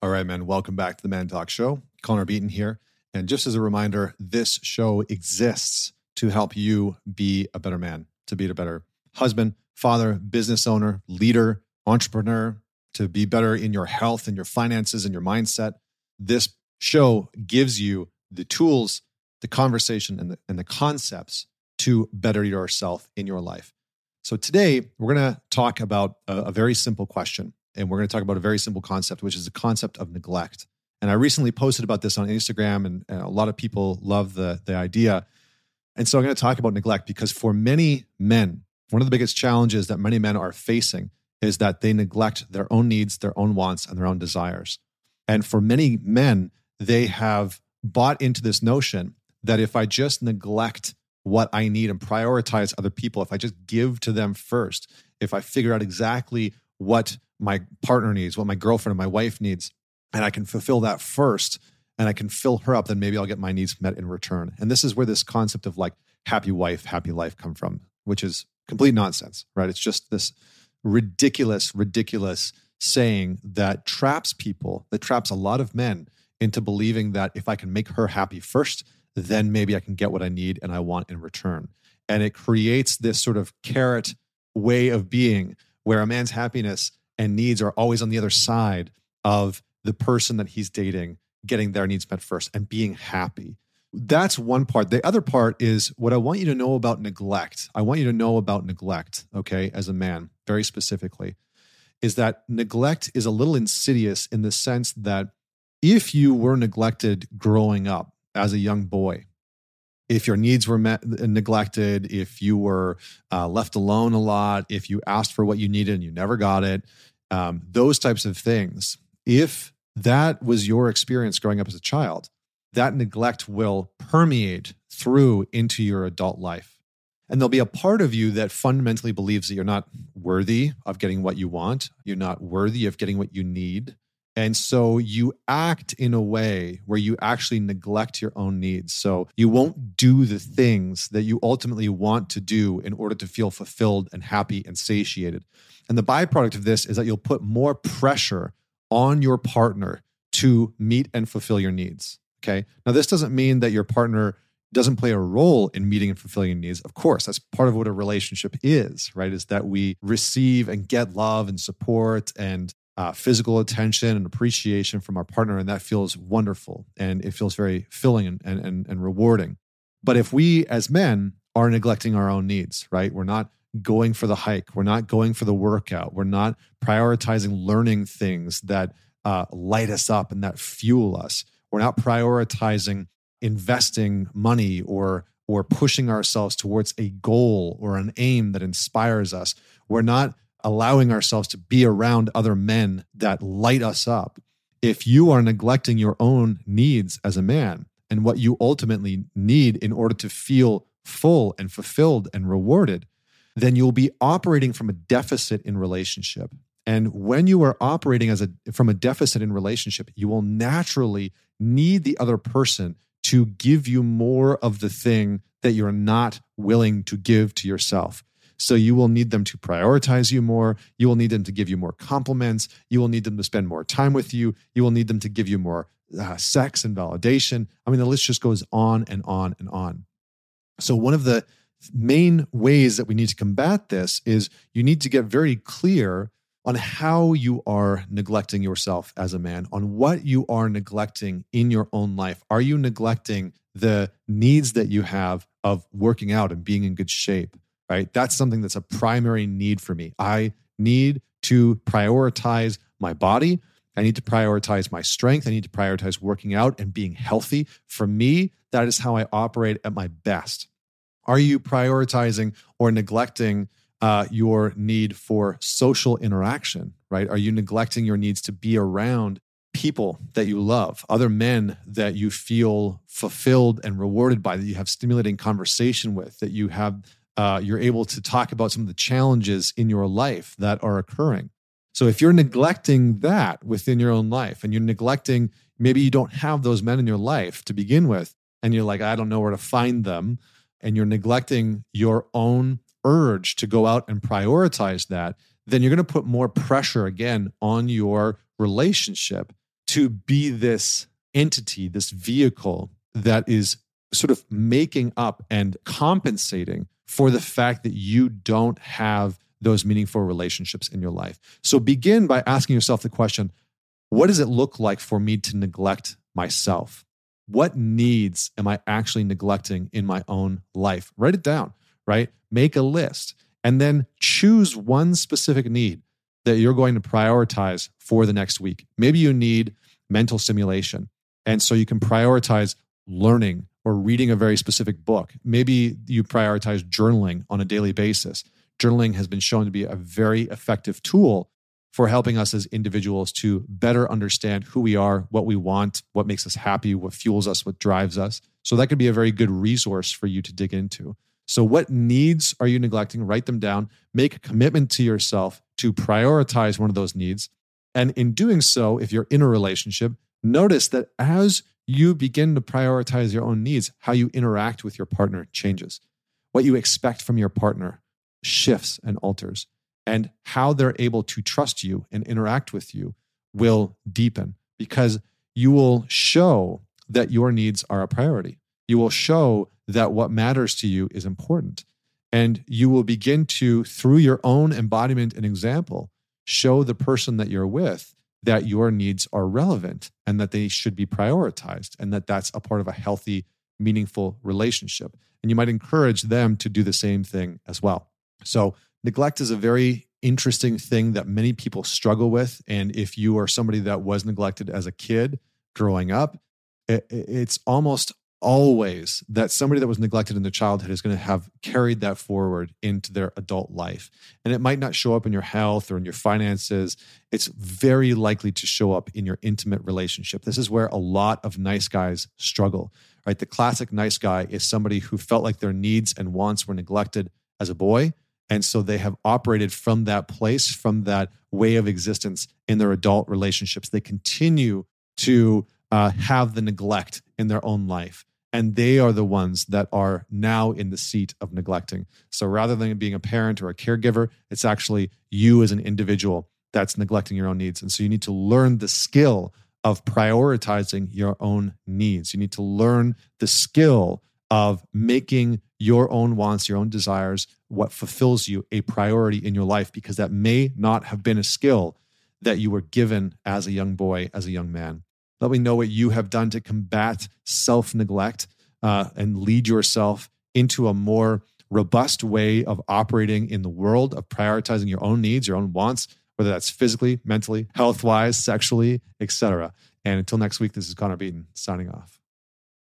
All right, man. Welcome back to the ManTalks Show. Connor Beaton here. And just as a reminder, this show exists to help you be a better man, to be a better husband, father, business owner, leader, entrepreneur, to be better in your health and your finances and your mindset. This show gives you the tools, the conversation, and the, and the concepts to better yourself in your life. So today, we're going to talk about a, a very simple question and we're going to talk about a very simple concept, which is the concept of neglect. And I recently posted about this on Instagram, and, and a lot of people love the, the idea. And so I'm going to talk about neglect because for many men, one of the biggest challenges that many men are facing is that they neglect their own needs, their own wants, and their own desires. And for many men, they have bought into this notion that if I just neglect what I need and prioritize other people, if I just give to them first, if I figure out exactly what my partner needs, what my girlfriend and my wife needs, and I can fulfill that first and I can fill her up, then maybe I'll get my needs met in return. And this is where this concept of like happy wife, happy life come from, which is complete nonsense, right? It's just this ridiculous, ridiculous saying that traps people, that traps a lot of men into believing that if I can make her happy first, then maybe I can get what I need and I want in return. And it creates this sort of carrot way of being where a man's happiness and needs are always on the other side of the person that he's dating getting their needs met first and being happy. That's one part. The other part is what I want you to know about neglect. I want you to know about neglect, okay, as a man, very specifically, is that neglect is a little insidious in the sense that if you were neglected growing up as a young boy, if your needs were met, neglected, if you were uh, left alone a lot, if you asked for what you needed and you never got it, um, those types of things. If that was your experience growing up as a child, that neglect will permeate through into your adult life. And there'll be a part of you that fundamentally believes that you're not worthy of getting what you want. You're not worthy of getting what you need. And so you act in a way where you actually neglect your own needs. So you won't do the things that you ultimately want to do in order to feel fulfilled and happy and satiated. And the byproduct of this is that you'll put more pressure on your partner to meet and fulfill your needs. Okay. Now, this doesn't mean that your partner doesn't play a role in meeting and fulfilling your needs. Of course, that's part of what a relationship is, right? Is that we receive and get love and support and uh, physical attention and appreciation from our partner, and that feels wonderful and it feels very filling and, and, and rewarding. But if we as men are neglecting our own needs, right? We're not going for the hike, we're not going for the workout, we're not prioritizing learning things that uh, light us up and that fuel us. We're not prioritizing investing money or or pushing ourselves towards a goal or an aim that inspires us. We're not allowing ourselves to be around other men that light us up, if you are neglecting your own needs as a man and what you ultimately need in order to feel full and fulfilled and rewarded, then you'll be operating from a deficit in relationship. And when you are operating as a from a deficit in relationship, you will naturally need the other person to give you more of the thing that you're not willing to give to yourself. So you will need them to prioritize you more. You will need them to give you more compliments. You will need them to spend more time with you. You will need them to give you more uh, sex and validation. I mean, the list just goes on and on and on. So, one of the main ways that we need to combat this is you need to get very clear on how you are neglecting yourself as a man, on what you are neglecting in your own life. Are you neglecting the needs that you have of working out and being in good shape? Right? That's something that's a primary need for me. I need to prioritize my body. I need to prioritize my strength. I need to prioritize working out and being healthy. For me, that is how I operate at my best. Are you prioritizing or neglecting uh, your need for social interaction, right? Are you neglecting your needs to be around people that you love, other men that you feel fulfilled and rewarded by, that you have stimulating conversation with, that you have uh, you're able to talk about some of the challenges in your life that are occurring. So if you're neglecting that within your own life and you're neglecting, maybe you don't have those men in your life to begin with, and you're like, I don't know where to find them, and you're neglecting your own urge to go out and prioritize that, then you're going to put more pressure again on your relationship to be this entity, this vehicle that is sort of making up and compensating for the fact that you don't have those meaningful relationships in your life. So begin by asking yourself the question what does it look like for me to neglect myself? What needs am I actually neglecting in my own life? Write it down, right? Make a list and then choose one specific need that you're going to prioritize for the next week. Maybe you need mental stimulation. And so you can prioritize learning or reading a very specific book. Maybe you prioritize journaling on a daily basis. Journaling has been shown to be a very effective tool for helping us as individuals to better understand who we are, what we want, what makes us happy, what fuels us, what drives us. So that could be a very good resource for you to dig into. So, what needs are you neglecting? Write them down. Make a commitment to yourself to prioritize one of those needs. And in doing so, if you're in a relationship, notice that as you begin to prioritize your own needs, how you interact with your partner changes. What you expect from your partner shifts and alters. And how they're able to trust you and interact with you will deepen because you will show that your needs are a priority. You will show that what matters to you is important. And you will begin to, through your own embodiment and example, show the person that you're with that your needs are relevant and that they should be prioritized and that that's a part of a healthy, meaningful relationship. And you might encourage them to do the same thing as well. So, neglect is a very interesting thing that many people struggle with. And if you are somebody that was neglected as a kid growing up, it's almost always that somebody that was neglected in their childhood is going to have carried that forward into their adult life. And it might not show up in your health or in your finances. It's very likely to show up in your intimate relationship. This is where a lot of nice guys struggle, right? The classic nice guy is somebody who felt like their needs and wants were neglected as a boy. And so they have operated from that place, from that way of existence in their adult relationships. They continue to uh, have the neglect in their own life. And they are the ones that are now in the seat of neglecting. So rather than being a parent or a caregiver, it's actually you as an individual that's neglecting your own needs. And so you need to learn the skill of prioritizing your own needs. You need to learn the skill of making your own wants, your own desires, what fulfills you a priority in your life, because that may not have been a skill that you were given as a young boy, as a young man. Let me know what you have done to combat self neglect uh, and lead yourself into a more robust way of operating in the world, of prioritizing your own needs, your own wants, whether that's physically, mentally, health wise, sexually, etc. And until next week, this is Connor Beaton signing off.